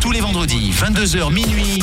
Tous les vendredis, 22h minuit.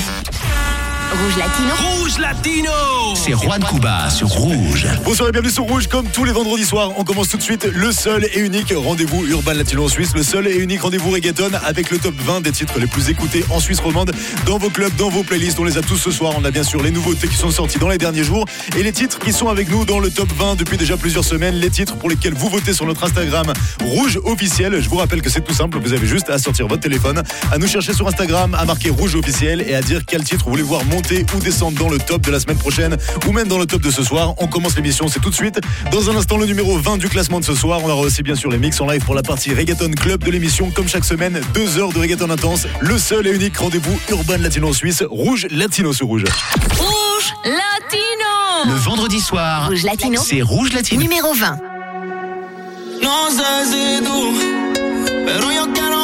Rouge Latino. Rouge Latino C'est Juan Cuba sur Rouge. Bonsoir et bienvenue sur Rouge. Comme tous les vendredis soirs, on commence tout de suite le seul et unique rendez-vous urbain latino en Suisse. Le seul et unique rendez-vous reggaeton avec le top 20 des titres les plus écoutés en Suisse romande dans vos clubs, dans vos playlists. On les a tous ce soir. On a bien sûr les nouveautés qui sont sorties dans les derniers jours et les titres qui sont avec nous dans le top 20 depuis déjà plusieurs semaines. Les titres pour lesquels vous votez sur notre Instagram Rouge officiel. Je vous rappelle que c'est tout simple. Vous avez juste à sortir votre téléphone, à nous chercher sur Instagram, à marquer Rouge officiel et à dire quel titre vous voulez voir monter ou descendre dans le top de la semaine prochaine ou même dans le top de ce soir. On commence l'émission, c'est tout de suite. Dans un instant, le numéro 20 du classement de ce soir. On aura aussi bien sûr les mix en live pour la partie Reggaeton Club de l'émission. Comme chaque semaine, deux heures de reggaeton intense. Le seul et unique rendez-vous urbain latino en Suisse. Rouge Latino sur Rouge. Rouge Latino. Le vendredi soir, Rouge Latino. c'est Rouge Latino. Numéro 20. No sé si tú, pero yo quiero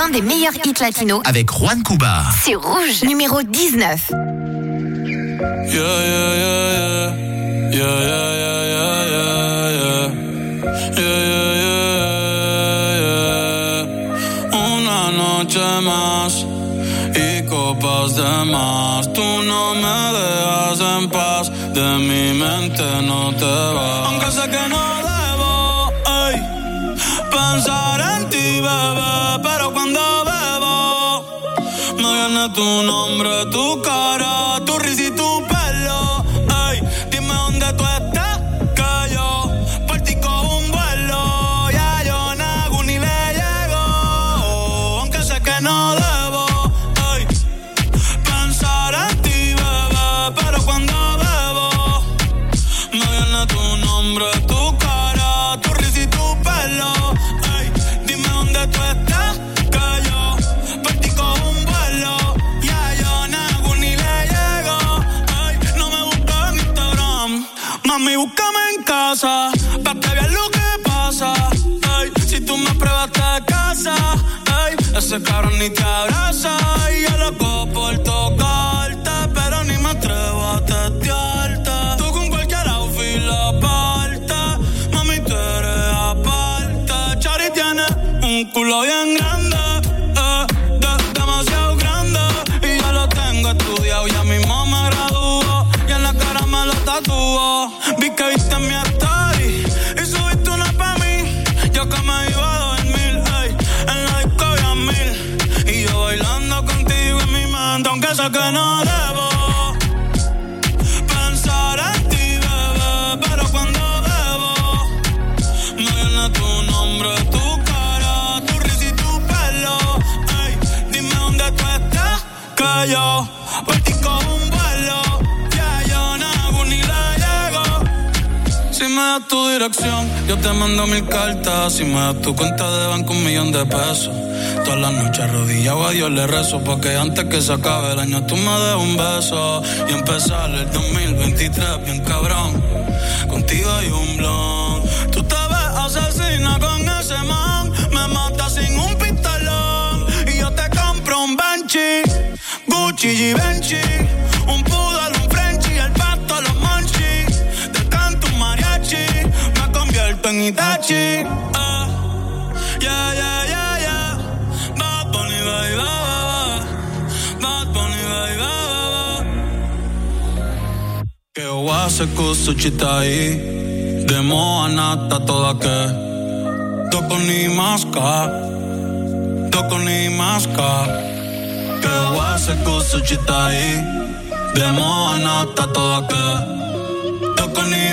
20 des meilleurs hits latinos. Avec Juan Cuba. C'est Rouge. Numéro 19. yeah, yeah, yeah, yeah. Yeah, yeah, yeah, yeah, yeah, yeah. Yeah, yeah, yeah, yeah. Una noche más y copas de más. Tú no me dejas en paz, de mi mente no te vas. Aunque sé que no debo ey, pensar en ti, bebé, pero tu nombre, tu cara, yo te mando mil cartas. Si me das tu cuenta de banco, un millón de pesos. Todas las noches arrodillado a Dios le rezo. Porque antes que se acabe el año, tú me des un beso. Y empezar el 2023 bien cabrón. Contigo hay un blon. Tú te ves asesina con ese man. Me matas sin un pistolón. Y yo te compro un Benchi, Gucci y Benchi. Itachi. Ah, yeah, yeah, yeah, yeah. Bad Bunny, ba, ba, ba. Bad Bunny, baby, ba, ba, ba. Que wase kusuchitai Demo anata toda que Toko ni maska Toko ni maska Que wase kusuchitai Demo anata toda que Toko ni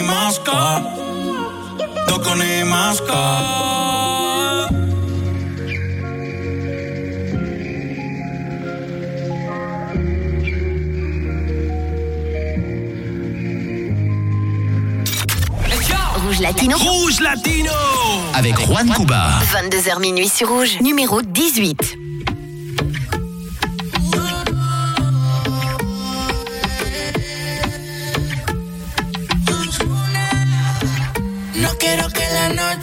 Rouge Latino, Rouge Latino. Avec Juan Cuba. 22h minuit sur Rouge, numéro 18.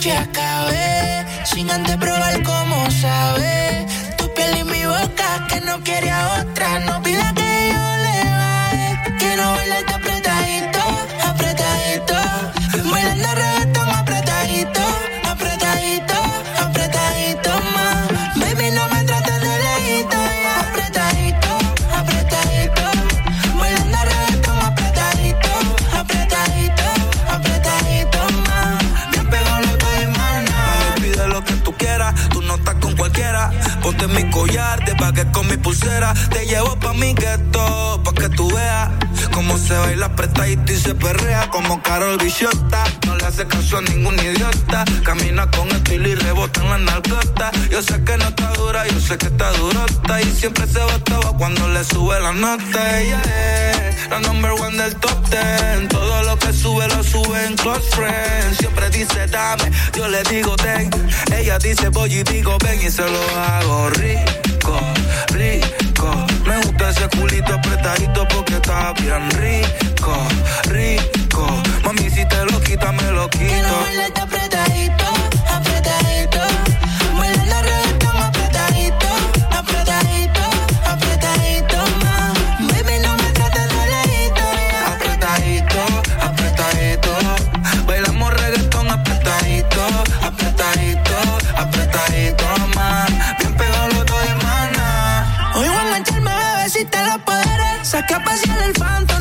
Noche acabe sin antes probar cómo sabe tu piel y mi boca que no quiere a otra. No pida que yo le baje. Quiero bailarte apretadito, apretadito. Bailando reggaetón con mi pulsera. Te llevo pa' mi gueto, pa' que tú veas cómo se baila apretadito y se perrea como Carol Bichota. No le hace caso a ningún idiota. Camina con estilo y rebota en la nalgota. Yo sé que no está dura, yo sé que está durota. Y siempre se botaba cuando le sube la nota. Ella es la number one del top ten. Todo lo que sube lo sube en close friends. Siempre dice dame, yo le digo ten. Ella dice voy y digo ven y se lo hago rico, rico. Me gusta ese culito apretadito porque está bien rico, rico. Mami, si te lo quita, me lo quito. bailarte apretadito, apretadito. Saqué a el phantom,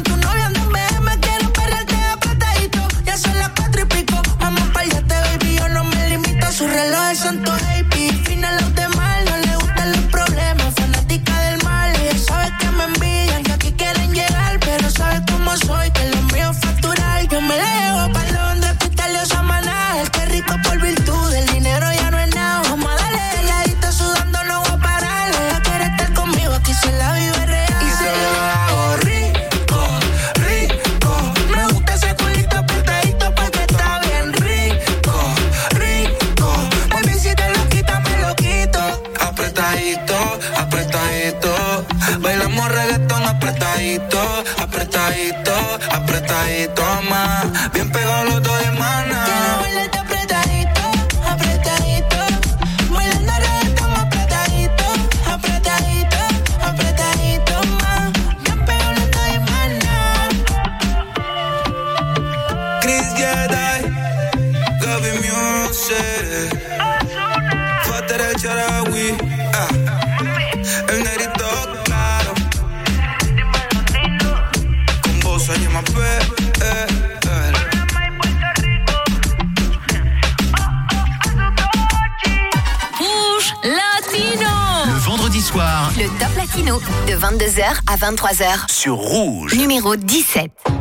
22h à 23h. Sur Rouge. Numéro 17.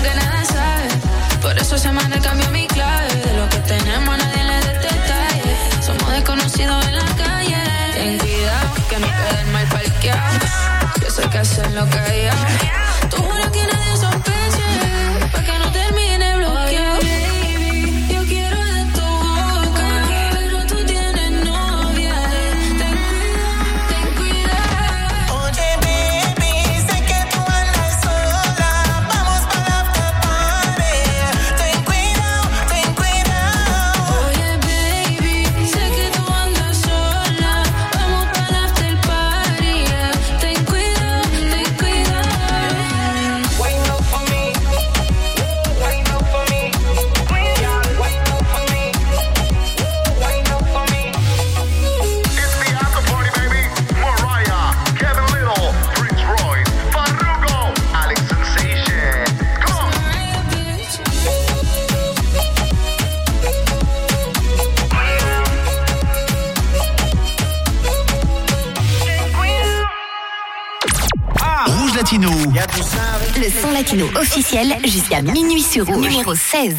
que sabe. Por eso esa semana cambió mi clave. De lo que tenemos nadie le dé este detalle. Somos desconocidos en la calle. Ten cuidado que no quede el mal parqueado. Que sé que hacen lo que hay. Tú juras que nadie kilos jusqu'à minuit sur rouge. Numéro 16.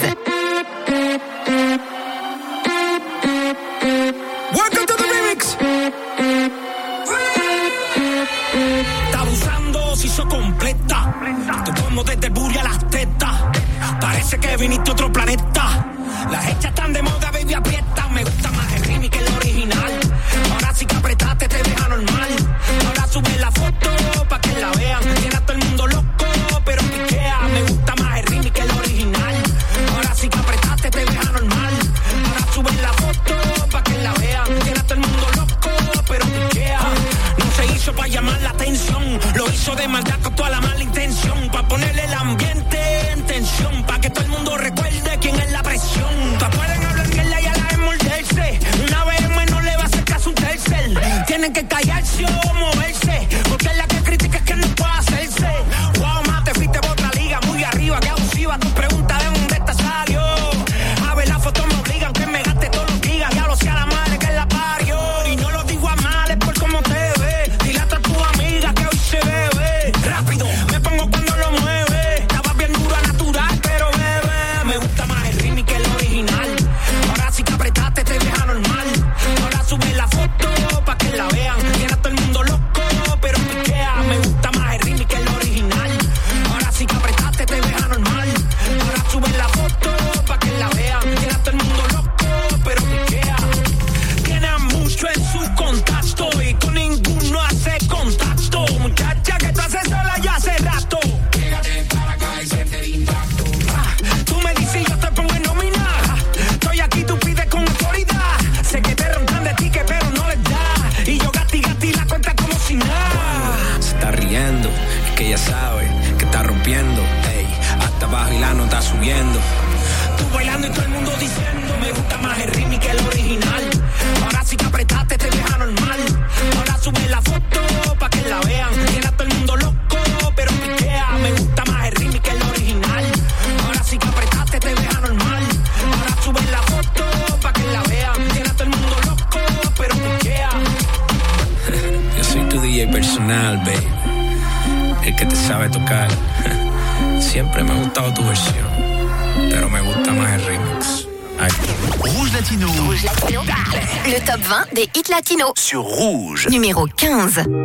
Numéro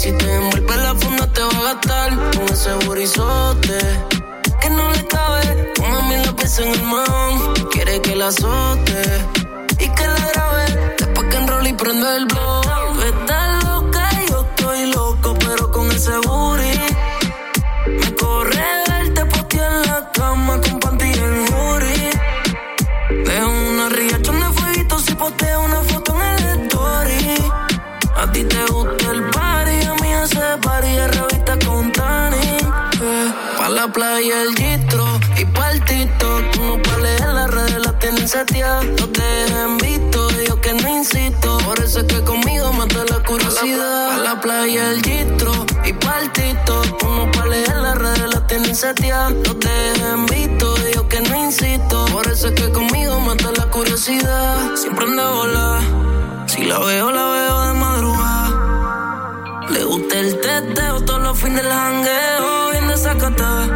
si te envuelve la funda te va a gastar con ese burizote que no le cabe. Tu mami la piensa en el mahón, quiere que la azote La playa el gistro y pa'l TikTok. Uno pa' leer las redes las tienen seteadas. No te dejen visto, yo que no insisto. Por eso es que conmigo mata la curiosidad. Pa' la playa el gistro y pa'l TikTok. Uno pa' leer las redes las tienen seteadas. No te dejen visto, yo que no insisto. Por eso es que conmigo mata la curiosidad. Siempre anda volar. Si la veo, la veo los fines del jangueo, bien desacatada.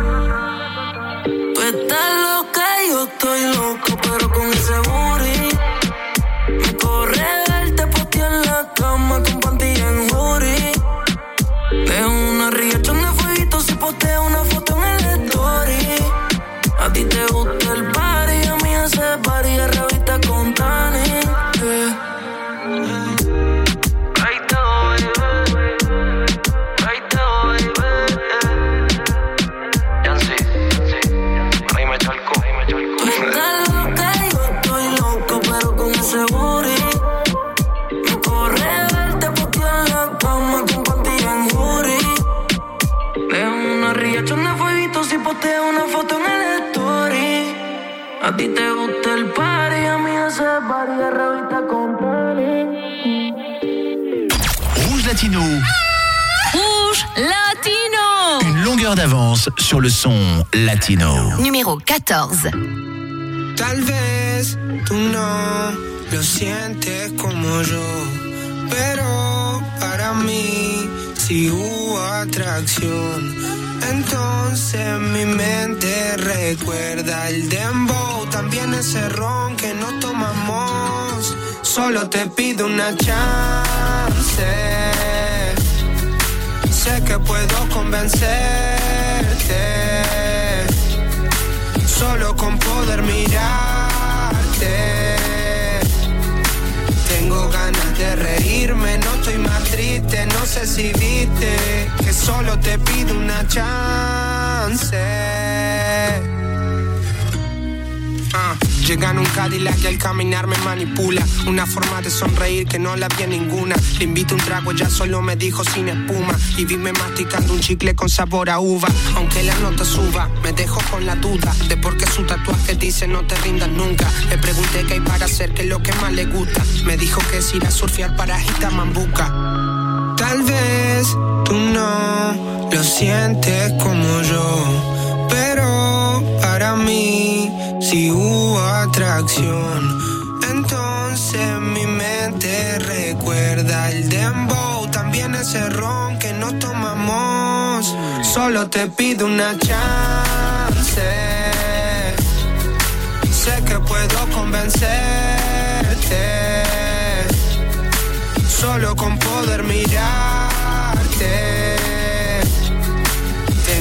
Tú estás loca y yo estoy loco, pero con ese booty. Si posteo una foto en el story. A ti te gusta el party, a mí ese party es revista con Tani. Rouge Latino. Rouge Latino. Une longueur d'avance sur le son latino. Numéro 14. Tal vez tú no lo sientes como yo, pero para mí sí hubo atracción. Entonces mi mente recuerda el dembow, también ese ron que no tomamos. Solo te pido una chance. Sé que puedo convencerte solo con poder mirarte. Tengo ganas de reírme, no estoy más triste, no sé si viste que solo te pido una chance. Llega en un Cadillac y al caminar me manipula. Una forma de sonreír que no la vi en ninguna. Le invito un trago, ya solo me dijo sin espuma. Y vime masticando un chicle con sabor a uva. Aunque la nota suba, me dejo con la duda de por qué su tatuaje dice no te rindas nunca. Le pregunté qué hay para hacer, qué es lo que más le gusta. Me dijo que es ir a surfear para Mambuca. Tal vez tú no lo sientes como yo, pero para mí sí hubo atracción. Entonces mi mente recuerda el dembow, también ese ron que no tomamos. Solo te pido una chance. Sé que puedo convencerte solo con poder mirarte.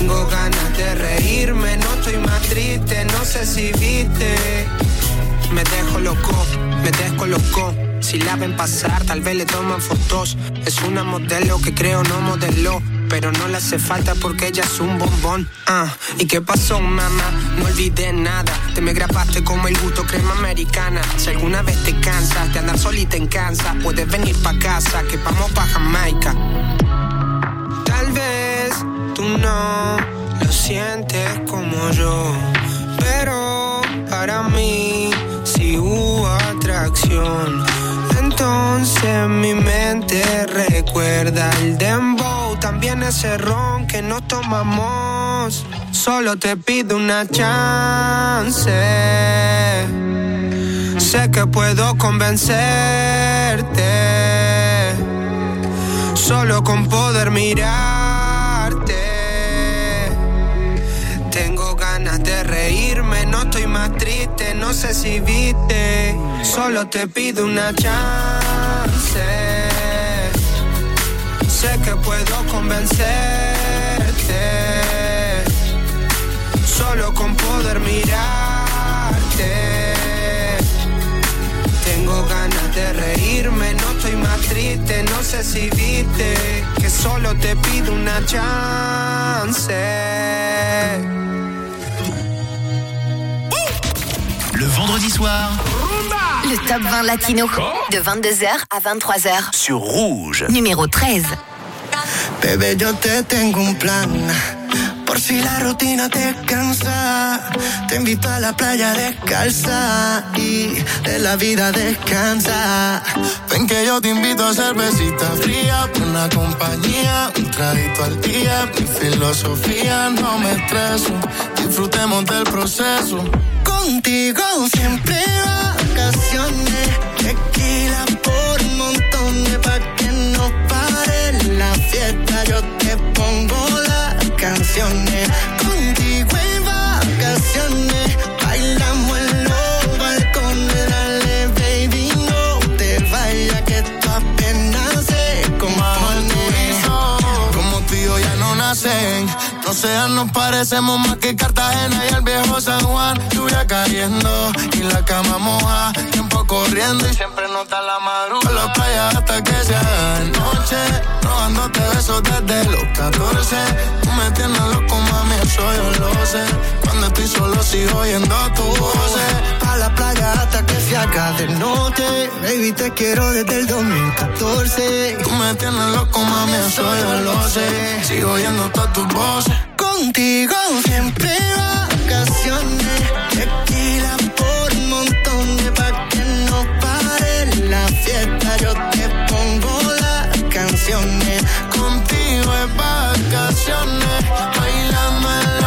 Tengo ganas de reírme, no estoy más triste, no sé si viste. Me dejo loco, me descoloco. Si la ven pasar, tal vez le toman fotos. Es una modelo que creo no modeló. Pero no le hace falta porque ella es un bombón. Ah, ¿y qué pasó, mamá? No olvidé nada. Te me grabaste como el gusto crema americana. Si alguna vez te cansas de andar solita en casa, puedes venir pa' casa, que vamos pa' Jamaica. Tal vez tú no lo sientes como yo, pero para mí sí hubo atracción. Entonces mi mente recuerda el dembow, también ese ron que no tomamos. Solo te pido una chance. Sé que puedo convencerte solo con poder mirarte. No sé si viste. Solo te pido una chance. Sé que puedo convencerte. Solo con poder mirarte. Tengo ganas de reírme, no estoy más triste, no sé si viste que solo te pido una chance. Le vendredi soir Le top 20 latino de 22h à 23h. sur Rouge. Numéro 13. Bebé, yo te tengo un plan. Por si la rutina te cansa, te invito a la playa descalza y de la vida descansa. Ven que yo te invito a cervecita fría, una compañía, un traguito al día. Mi filosofía no me estreso, disfrutemos del proceso. Contigo siempre vacaciones, tequila por montones pa' que no pare la fiesta. Yo te pongo las canciones, sean, nos parecemos más que Cartagena y el viejo San Juan. Lluvia cayendo y la cama moja. Tiempo corriendo y siempre nota la madrugada. Por la playa hasta que se haga de noche. Robándote besos desde los 14. Tú me tienes loco, mami, eso yo lo sé. Cuando estoy solo sigo oyendo tu voz. A la playa hasta que se haga de noche. Baby, te quiero desde el 2014. Tú me tienes loco, mami, eso yo lo sé. Sigo oyendo todas tus voces. Contigo siempre vacaciones. Tequila por montones pa' que no pare la fiesta. Yo te pongo las canciones. Contigo es vacaciones. Bailando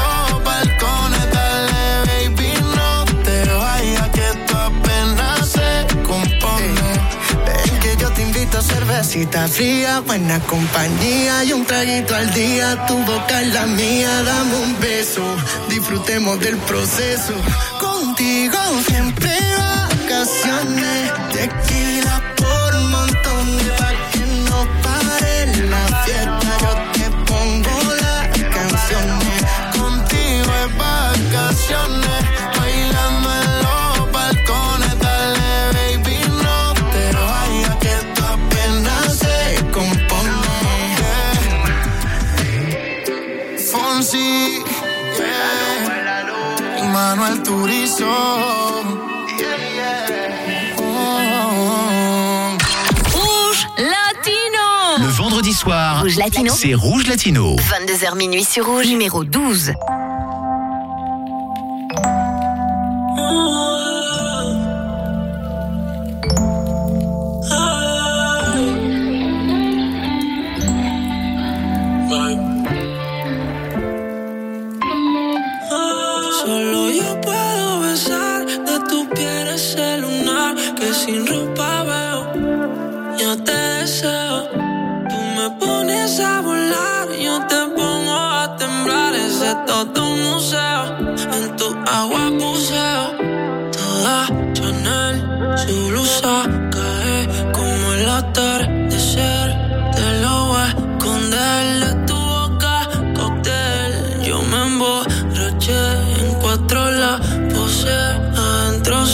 invito a cervecita fría, buena compañía y un traguito al día. Tu boca es la mía, dame un beso, disfrutemos del proceso. Contigo siempre vacaciones, tequila Rouge Latino Le vendredi soir, Rouge Latino c'est Rouge Latino. 22h minuit sur Rouge. Numéro 12. Solo sin ropa veo, yo te deseo. Tú me pones a volar, yo te pongo a temblar. Es todo un museo, en tu agua buceo. Toda Chanel, su blusa cae como el atardecer. Te lo voy a esconder de tu boca, cóctel. Yo me emborraché en cuatro la pose, adentro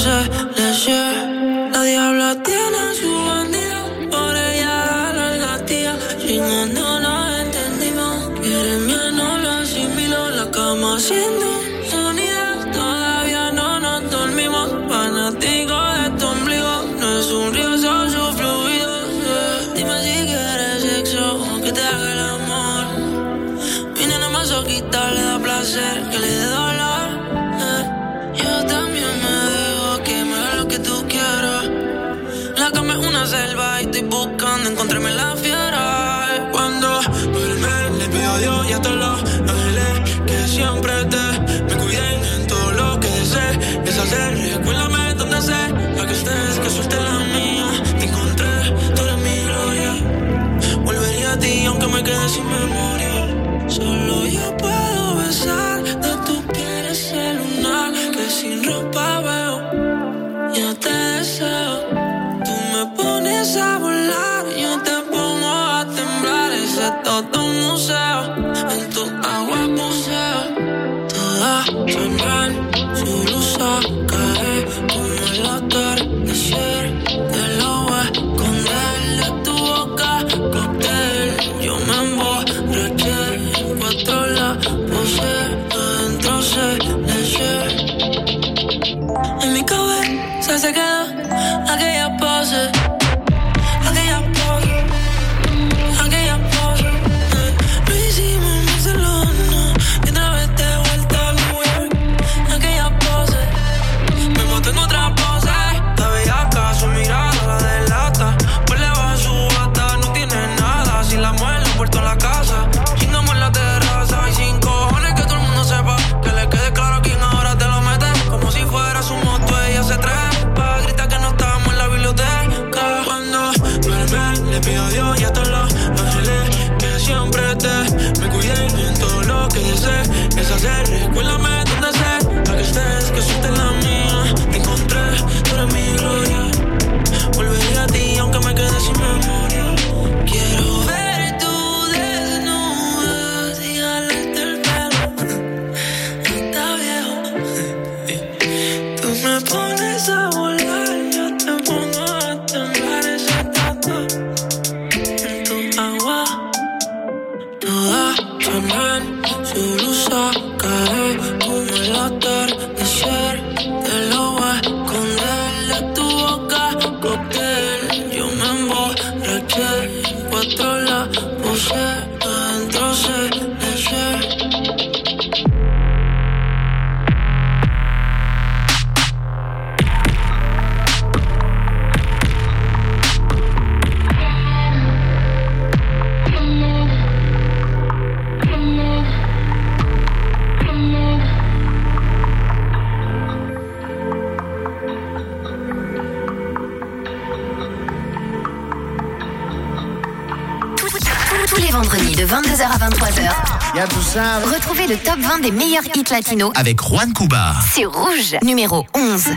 Avec Juan Cuba. sur Rouge, numéro 11.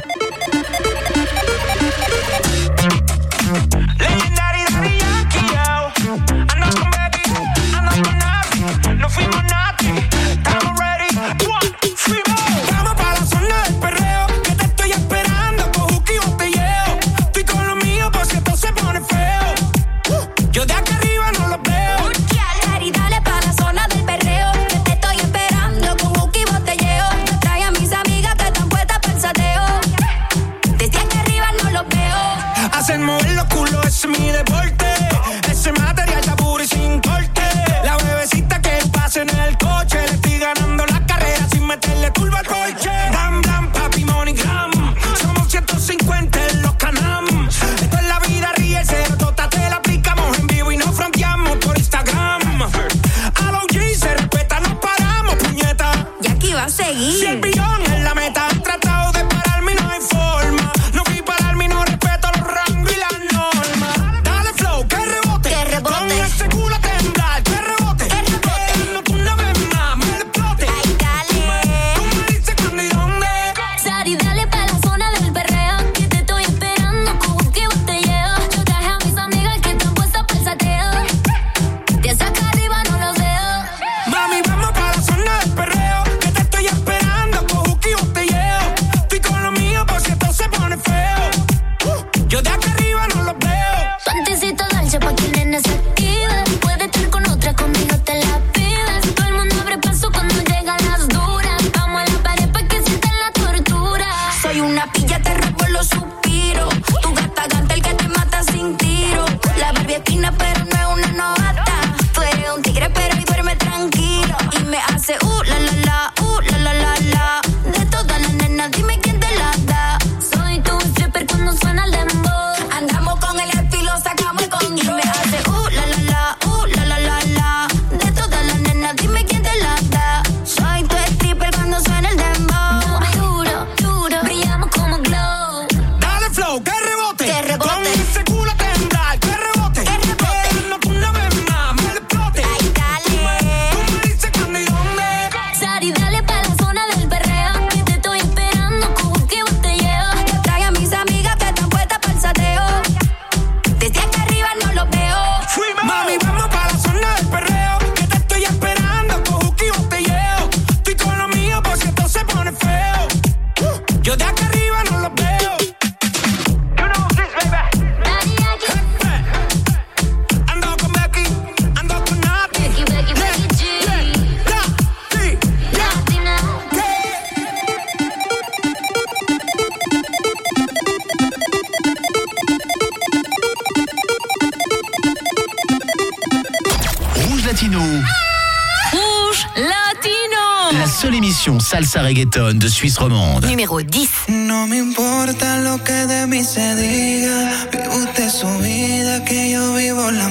salsa reggaeton de Suisse romande. Numéro 10. No me importa lo que de mí se diga, vive usted su vida, que yo vivo la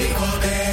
hijo de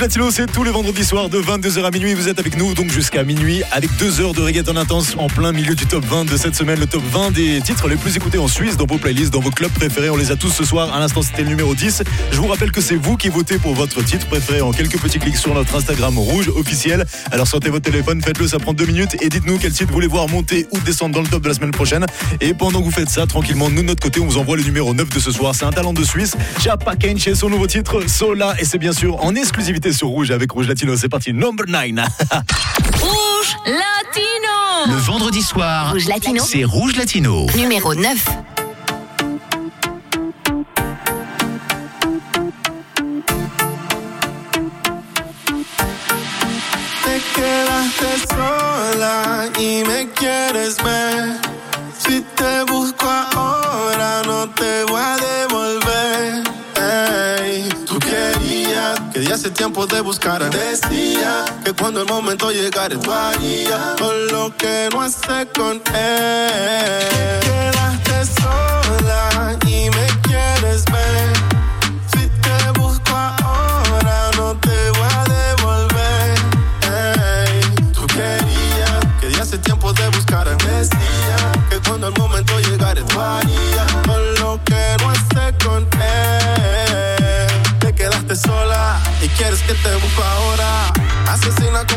Rouge. Latino, c'est tous les vendredis soirs de 22h à minuit. Vous êtes avec nous donc jusqu'à minuit avec deux heures de reggaeton intense en plein milieu du top 20 de cette semaine. Le top 20 des titres les plus écoutés en Suisse dans vos playlists, dans vos clubs préférés. On les a tous ce soir. À l'instant, c'était le numéro 10. Je vous rappelle que c'est vous qui votez pour votre titre préféré en quelques petits clics sur notre Instagram rouge officiel. Alors sortez votre téléphone, faites-le, ça prend deux minutes et dites-nous quel titre vous voulez voir monter ou descendre dans le top de la semaine prochaine. Et pendant que vous faites ça, tranquillement, nous de notre côté, on vous envoie le numéro 9 de ce soir. C'est un talent de Suisse. Chapa Kench et son nouveau titre, Sola. Et c'est bien sûr en exclusivité sur Rouge avec Rouge Latino. C'est parti, number 9. Rouge Latino Le vendredi soir, Rouge Latino. c'est Rouge Latino. Numéro 9. Te quedaste sola y me quieres ver. Si te busco ahora, no te voy a devolver. Que de hace tiempo te buscara. Decía que cuando el momento llegara, tú harías todo lo que no hace con él.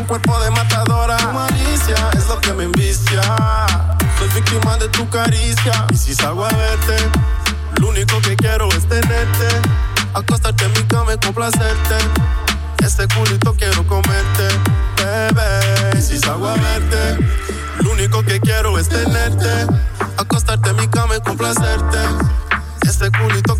Cuerpo de matadora. Tu malicia es lo que me envicia. Soy víctima de tu caricia. Y si salgo a verte, lo único que quiero es tenerte. Acostarte en mi cama y complacerte. Este culito quiero comerte, bebé. Y si salgo a verte, lo único que quiero es tenerte. Acostarte en mi cama y complacerte. Este culito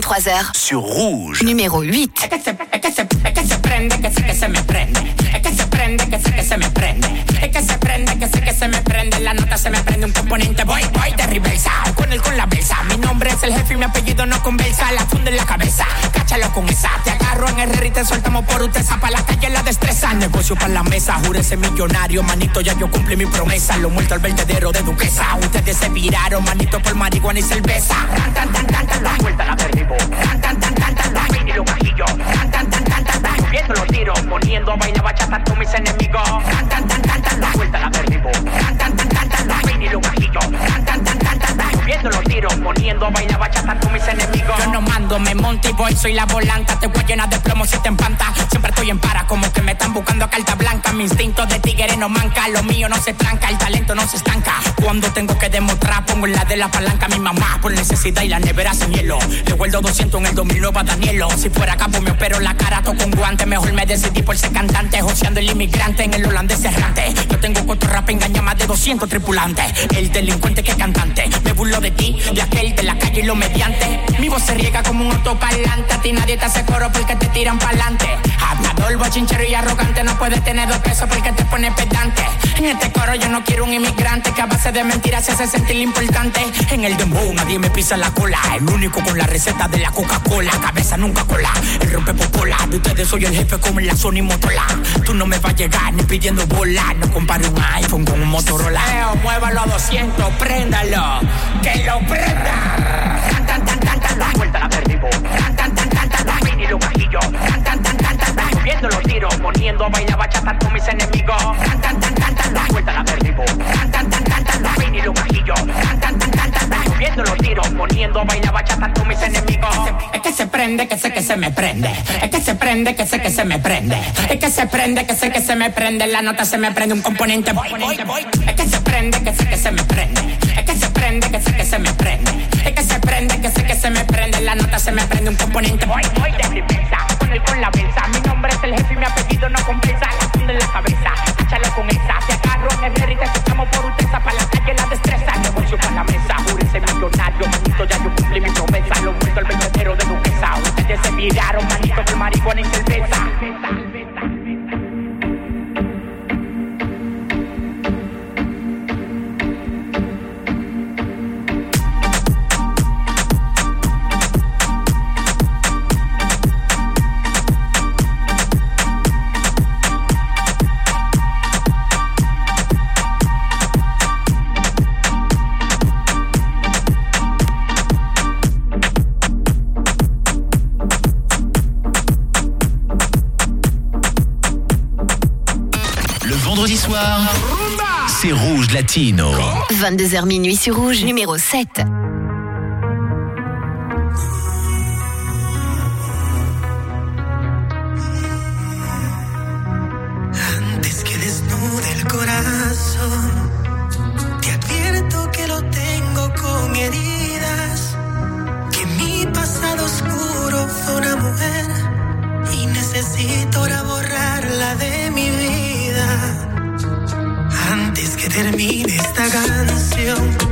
23h sur Rouge. Numéro 8. Es que se prende, que se me prende. Es que se prende, que se me prende. Es que se prende, que se me prende. la nota se me prende un componente Voy, voy de reversa, con él con la versa Mi nombre es el jefe y mi apellido no conversa La funda en la cabeza, cáchalo con esa Te agarro en el y te soltamos por usted zapa la destreza. Negocio para la mesa. Júrese millonario. Manito, ya yo cumplí mi promesa. Lo muerto al vertedero de duquesa. Ustedes se viraron, manito, por marihuana y cerveza. Ran, tan, tan, tan, tan, tan. Vuelta la perdivo. Ran, tan, tan, tan, tan, tan. Y los cajillos. Ran, tan, tan, tan, tan, tan. Viendo los tiros. Poniendo a bailar bachata con mis enemigos. Ran, tan, tan, tan, tan, tan. Vuelta la perdivo. Ran, tan, tan, tan, tan, tan. Y los. Ran, Viendo los tiros. Poniendo a bailar bachata con mis enemigos. Yo no mando, me monto y voy, soy la volanta. Te voy llena de plomo si te empanta. Siempre estoy en para, como que me están buscando a carta blanca. Mi instinto de tigre no manca, lo mío no se tranca, el talento no se estanca. Cuando tengo que demostrar, pongo la de la palanca mi mamá por necesidad y la nevera sin hielo. Le vuelvo 200 en el 2009 a Danielo. Si fuera capo, me opero la cara, toco un guante. Mejor me decidí por ser cantante, joseando el inmigrante en el holandés errante. Yo tengo cuatro rap, engaña más de 200 tripulantes. El delincuente que cantante. Burlo de ti, de aquel, de la calle y lo mediante. Mi voz se riega como un autoparlante. A ti nadie te hace coro porque te tiran pa'lante. Hablador, bochinchero y arrogante. No puedes tener dos pesos porque te pone pedante. En este coro yo no quiero un inmigrante que a base de mentiras se hace sentir importante. En el dembow nadie me pisa la cola. El único con la receta de la Coca-Cola. Cabeza nunca cola. El rompe popola. De ustedes soy el jefe como en la Sony Motola. Tú no me vas a llegar ni pidiendo bola. No compare un iPhone con un Motorola. Eo, muévalo a 200, préndalo. Que lo prenda. Tan, tan, tan, tan, tan, tan. Vuelta la perdivo. Tan, tan, tan, tan, tan, tan. Mini lo cajillo. Tan, tan, tan, tan, tan, tan. Subiendo los tiros, poniendo a bailar bachata con mis enemigos. Tan, tan, tan, tan, tan, tan. Vuelta la perdivo. Tan, tan, tan, tan, tan, tan. Mini lo cajillo. Tan, tan, tan, tan, tan, Subiendo los tiros, poniendo a bailar bachata con mis enemigos. Es que se prende, que sé que se me prende. Es que se prende, que sé que se me prende. Es que se prende, que sé que se me prende. La nota se me prende un componente. Voy, voy, voy. Es que se prende, que sé que se me prende. Es que se prende, que sé que se me prende. Es que se prende, que sé que se me prende. La nota se me prende un componente. Voy, voy de defensa, con el con la benza. Mi nombre es el jefe y mi apellido no compensa. La en la cabeza, échale con esa. Te agarro en el y te escuchamos por utesa. Ustedes se miraron, manito, por marihuana y soir, c'est Rouge Latino. 22h minuit sur Rouge, numéro 7. Termine esta canción,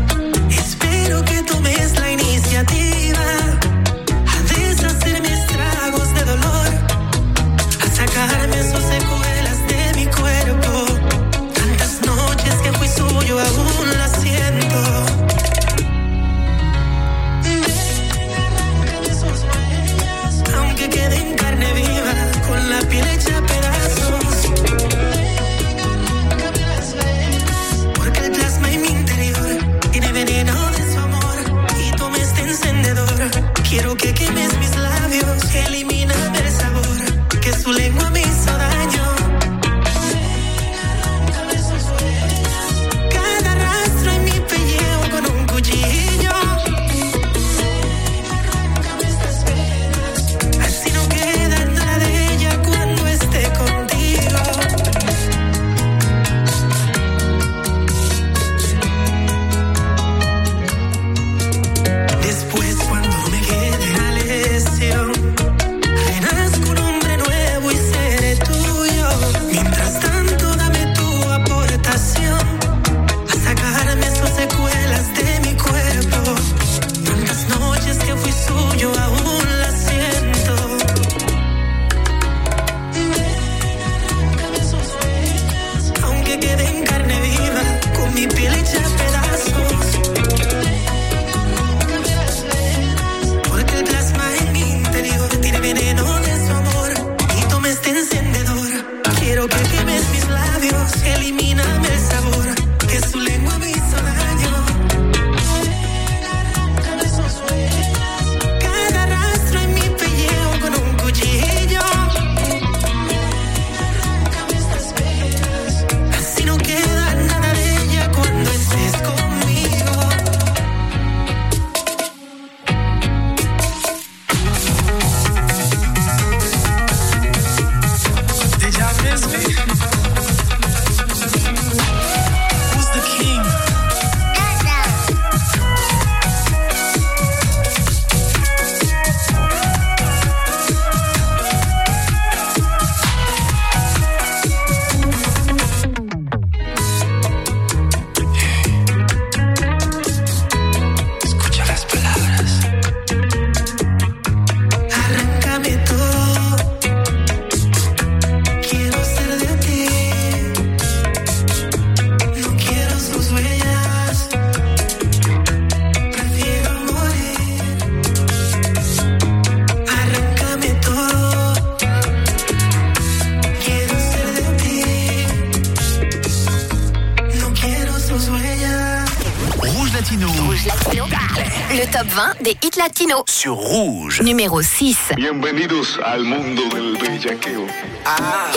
Sur Rouge. Numéro 6. Bienvenidos al mundo del bellaqueo. Ah.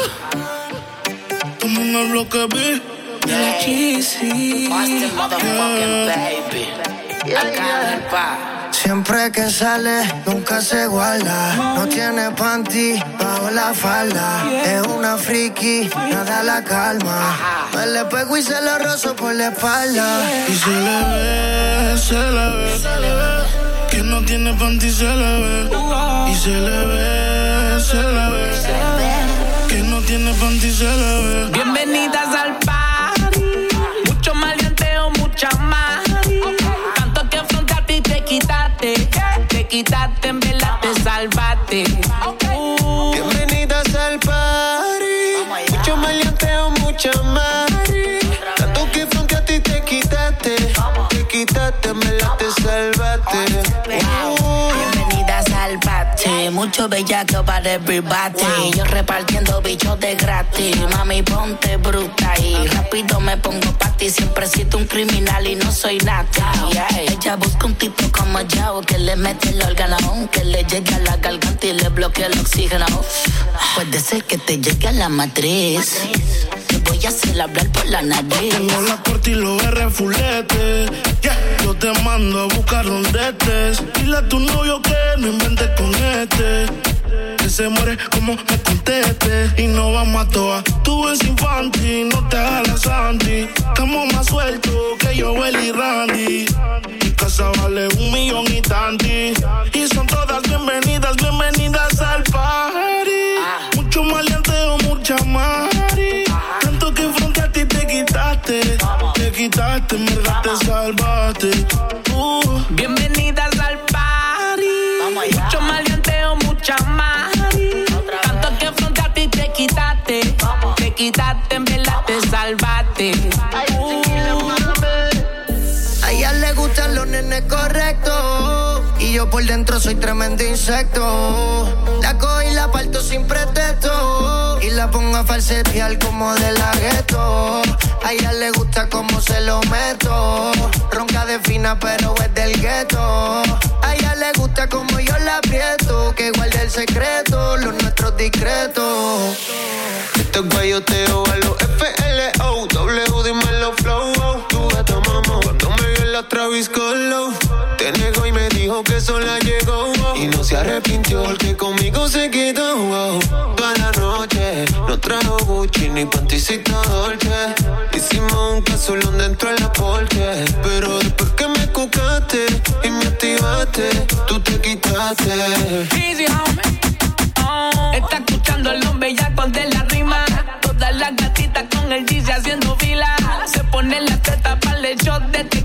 Como en el bloque B. Yeah. Pa. Siempre que sale, nunca se guarda. No tiene panty bajo la falda. Es una friki, nada la calma. Me le pego y se lo rozo por la espalda. Y se le ve, se le ve, se le ve. Tiene panty, se le ve. Y se le ve, se le ve. Que no tiene panty, se le ve. Mucho bellaco para everybody. Yo repartiendo bichos de gratis. Mami, ponte bruta y rápido me pongo pa' ti. Siempre sido un criminal y no soy nada. Ella busca un tipo como yo que le mete el órgano, que le llegue a la garganta y le bloquee el oxígeno. Puede ser que te llegue a la matriz. A hacer hablar por la nariz. Tengo la corte y los R fulete. Yeah. Yo te mando a buscar donde estés. Dile a tu novio que no inventes con este. Que se muere como me conteste. Y no vamos a toa. Tú eres infantil, no te hagas la santi. Estamos más sueltos que yo, y Randy. Mi casa vale un millón y tanti. Y son todas bienvenidas, bienvenidas quitaste, en verdad te salvaste. Uh. Bienvenidas al party. Mucho maleanteo, mucha más. Tanto que frente a ti te quitaste. Te quitaste, en verdad te salvaste. A ella le gustan los nenes correctos. Y yo por dentro soy tremendo insecto. La cojo y la parto sin pretexto. Pongo a falsetear como de la gueto. A ella le gusta como se lo meto. Ronca de fina, pero es del gueto. A ella le gusta como yo la aprieto. Que guarde el secreto, los nuestros discretos. Esto es guayoteo a los FLO. W, dímelo flow. oh. Tu gato mamó. Cuando me vio la Travis Scott Te negó y me dijo que sola llegó. oh. Y no se arrepintió porque conmigo se quedó. Gucci ni panticita Dolce. Hicimos un casulón dentro de la porche. Pero después que me cucaste y me activaste, tú te quitaste. Easy, homie. Oh, Está escuchando el nombre ya de la rima. Todas las gatitas con el Yeezy haciendo fila. Se pone la teta para el shot de tequila.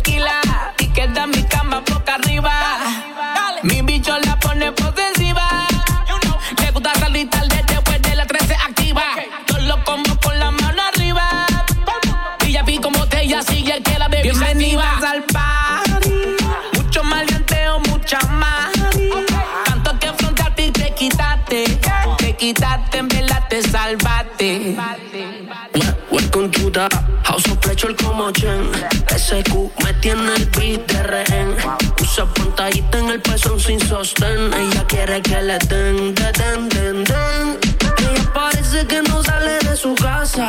Pleasure como Chen SQ me tiene el beat de rehén. Usa pantallita en el pezón sin sostén. Ella quiere que le den, den, den, den, den. Ella parece que no sale de su casa.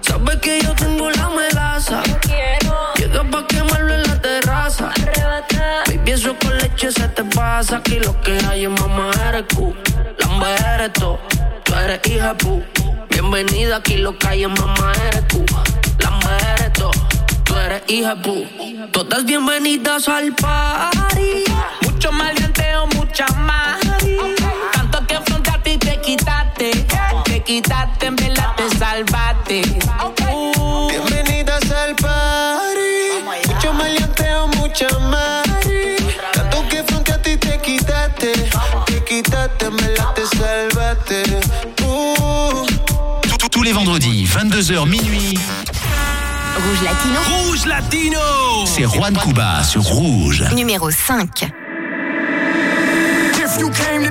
Sabe que yo tengo la melaza. Llega pa' quemarlo en la terraza. Baby, eso con leche se te pasa. Aquí lo que hay es mamá eres Q. Lamba eres tú Tú eres hija pu. Bienvenida aquí lo que hay es mamá eres tú Lamba eres eres hija pu Todas bienvenidas al party Mucho maleanteo, mucha más. Tanto que frente a ti te quitaste. Te quitaste, en verdad te salvaste. Uh. Bienvenidas al party. Mucho maleanteo, mucha mari. Tanto que frente a ti te quitaste. Te quitaste, te salvaste. Uh. Tous- Tous les vendredis, 22h minuit. Rouge Latino. Rouge Latino C'est Juan Cuba sur Rouge. Numéro 5. If you came to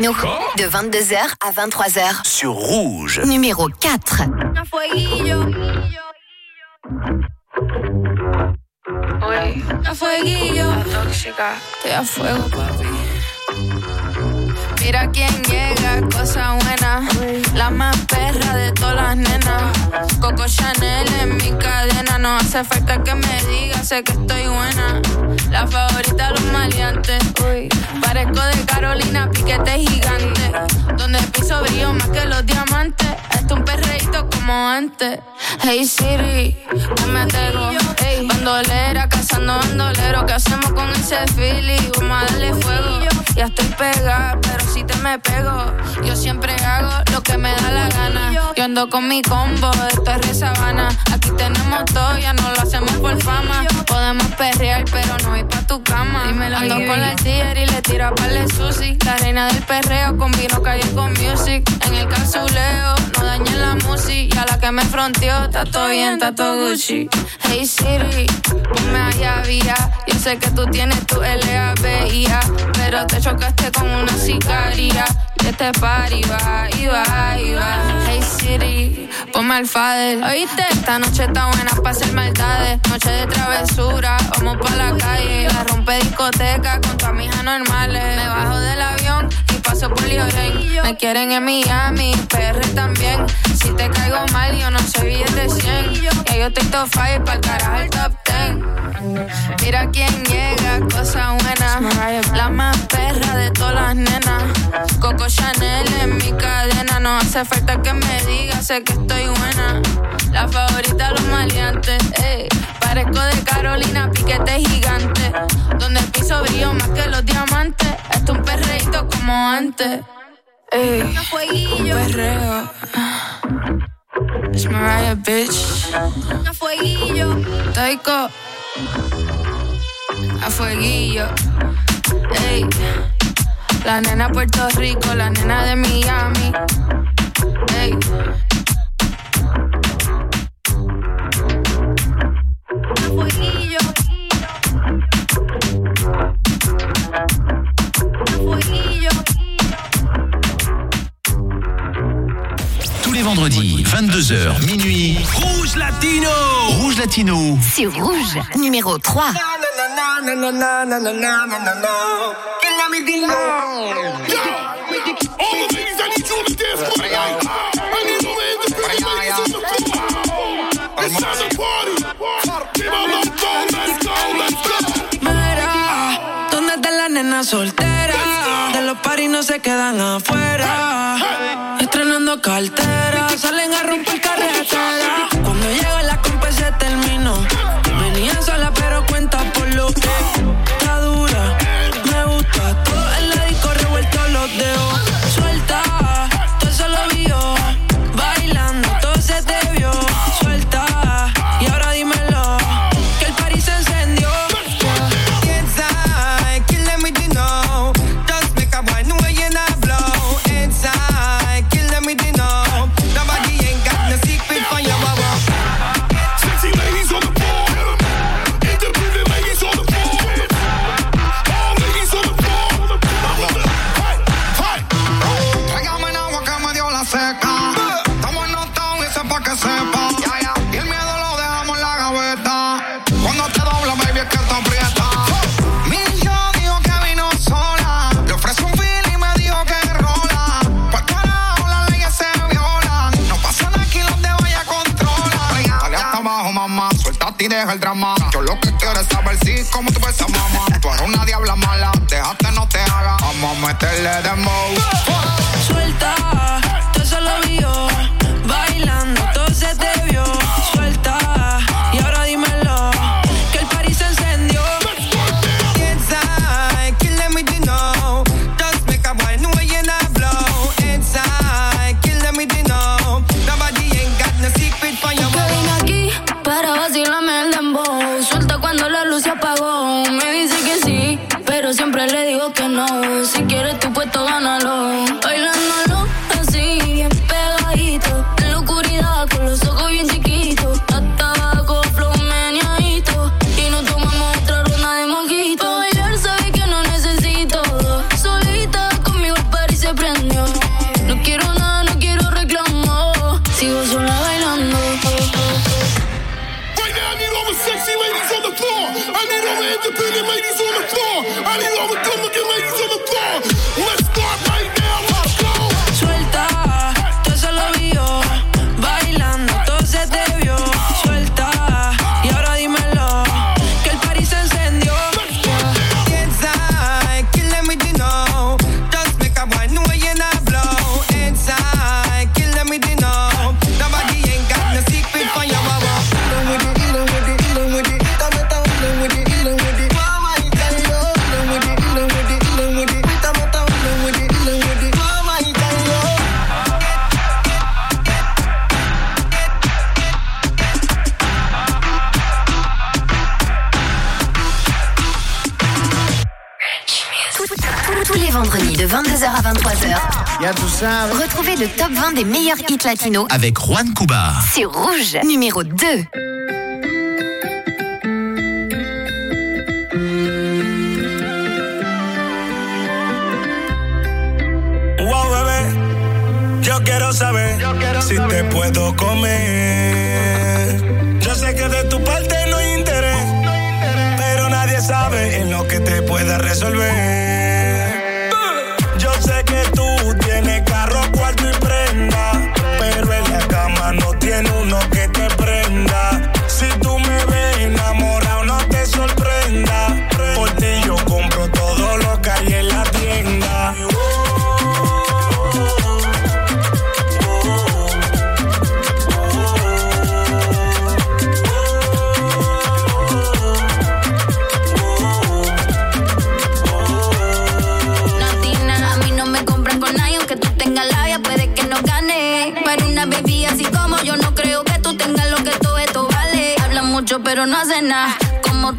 20 latino de 22h à 23h. sur Rouge. Numéro 4. Oye, a fueguillo. La tóxica. Estoy a fuego, papi. Mira quién llega, cosa buena. La más perra de todas las nenas. Coco Chanel en mi cadena. No hace falta que me diga, sé que estoy buena. La favorita de los maleantes. Parezco de Carolina, piquete gigante. Donde piso brillo más que los diamantes. Esto un perreíto como antes. Hey Siri, me tego. Hey, bandolera, cazando bandolero. ¿Qué hacemos con ese feeling? Vamos a darle fuego. Ya estoy pegada, pero si te me pego. Yo siempre hago lo que me da la gana. Yo ando con mi combo, esto es re sabana. Aquí tenemos todo, ya no lo hacemos por fama. Podemos perrear, pero no ir pa' tu cama. Ando con la tía y le tiro a parle sushi. La reina del perreo con vino calle con music. En el calzuleo, no dañen la música. Y a la que me fronteó, está todo bien, está todo Gucci. Hey Siri, ponme allá vía. Yo sé que tú tienes tu LABIA, pero te chocaste con una sicaria. Y este party va, y va, y va. Hey Siri, ponme al fader. ¿Oíste? Esta noche está buena para hacer maldades. Noche de travesura, vamos pa' la calle. La rompe discoteca con tu amiga normales. Me bajo del avión y paso por Lloren. Me quieren en Miami, PR también. Si te caigo mal, yo no soy billete 100. Ya yo estoy top 5 pa'l carajo el top 10. Mira quién llega, cosa buena. La más perra de todas las nenas. Coco Chanel en mi cadena. No hace falta que me digas, sé que estoy buena. La favorita de los maleantes, ey. Parezco de Carolina, piquete gigante. Donde el piso brillo más que los diamantes. Esto es un perreito como antes. Ey, un perreo. It's Mariah, bitch. Un fueguillo. Taiko. A fueguillo. Ey. La nena Puerto Rico, la nena de Miami. Ey. les vendredis, 22h, minuit. Rouge Latino Rouge Latino C'est Rouge, numéro 3. cartera. Salen a romper carretera. Cuando llega la compa se terminó. Let the amor. Retrouvez le top 20 des meilleurs hits latinos avec Juan Cuba. C'est Rouge, numéro 2. Wow, bebé, yo quiero saber yo quiero si saber. te puedo comer. Yo sé que de tu parte no hay interés, no hay interés. pero nadie sabe en lo que te pueda resolver.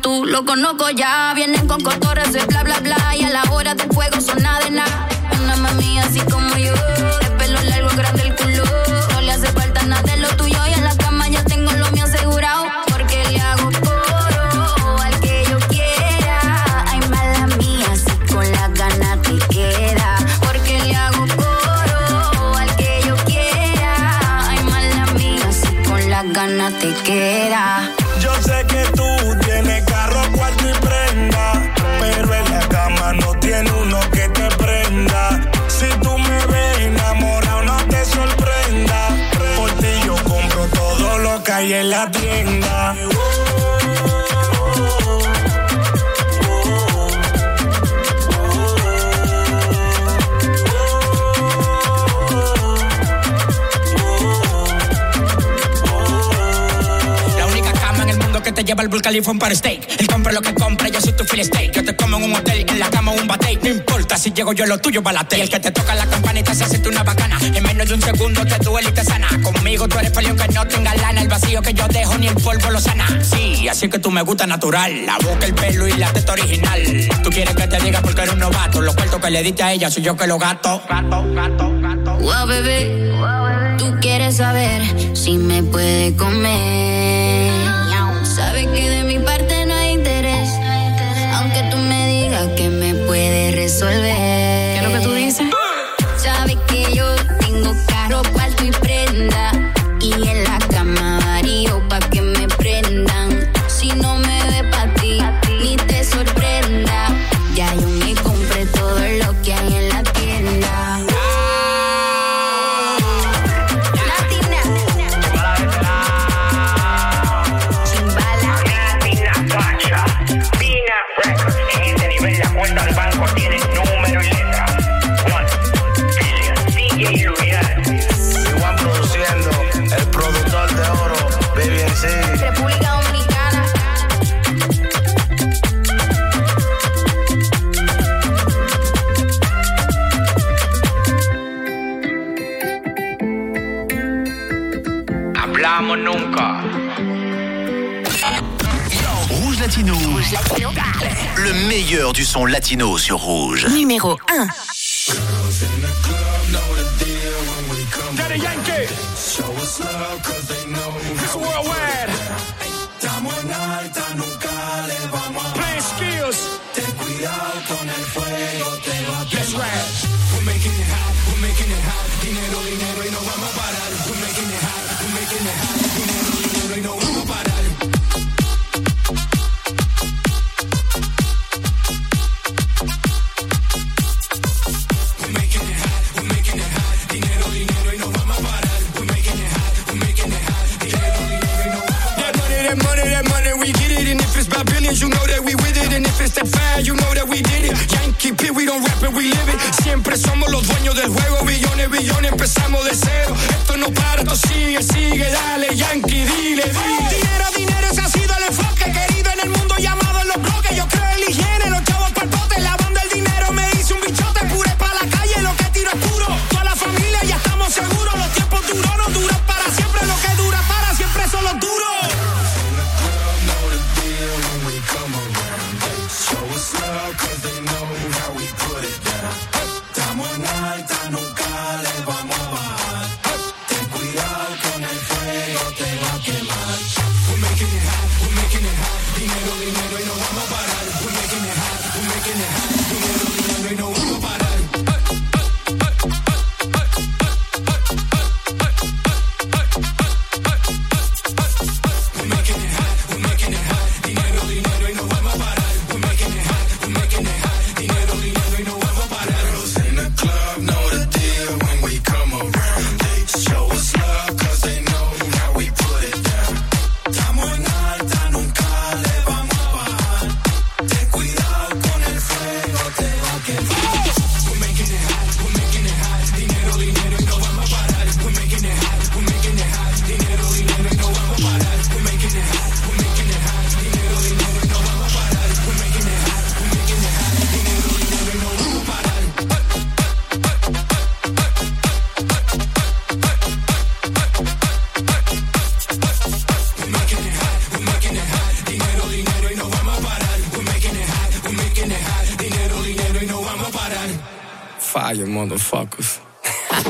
Tú lo conozco ya, vienen con cotorras de bla bla bla y a la hora del fuego son nada de nada. Una mami así como yo, de pelo largo, grande el culo. No le hace falta nada de lo tuyo y en la cama ya tengo lo mío asegurado. Porque le hago coro al que yo quiera. Ay, mala mía, si con la gana te queda. Porque le hago coro al que yo quiera. Ay, mala mía, si con la gana te queda. Khalifa un para steak. Él compra lo que compra, yo soy tu filet steak. Yo te como en un hotel, en la cama un bate. No importa si llego yo, lo tuyo balate. Y el que te toca la campanita se hace una bacana. En menos de un segundo te duele y te sana. Conmigo tú eres feliz que no tenga lana. El vacío que yo dejo ni el polvo lo sana. Sí, así que tú me gusta natural. La boca, el pelo y la teta original. Tú quieres que te diga porque eres un novato. Los cuartos que le diste a ella soy yo que lo gato. Gato, gato, gato. Wow, bebé, tú quieres saber si me puede comer. Sabes que de mi parte no hay interés, aunque tú me digas que me puede resolver. Le meilleur du son latino sur Rouge. Numéro 1.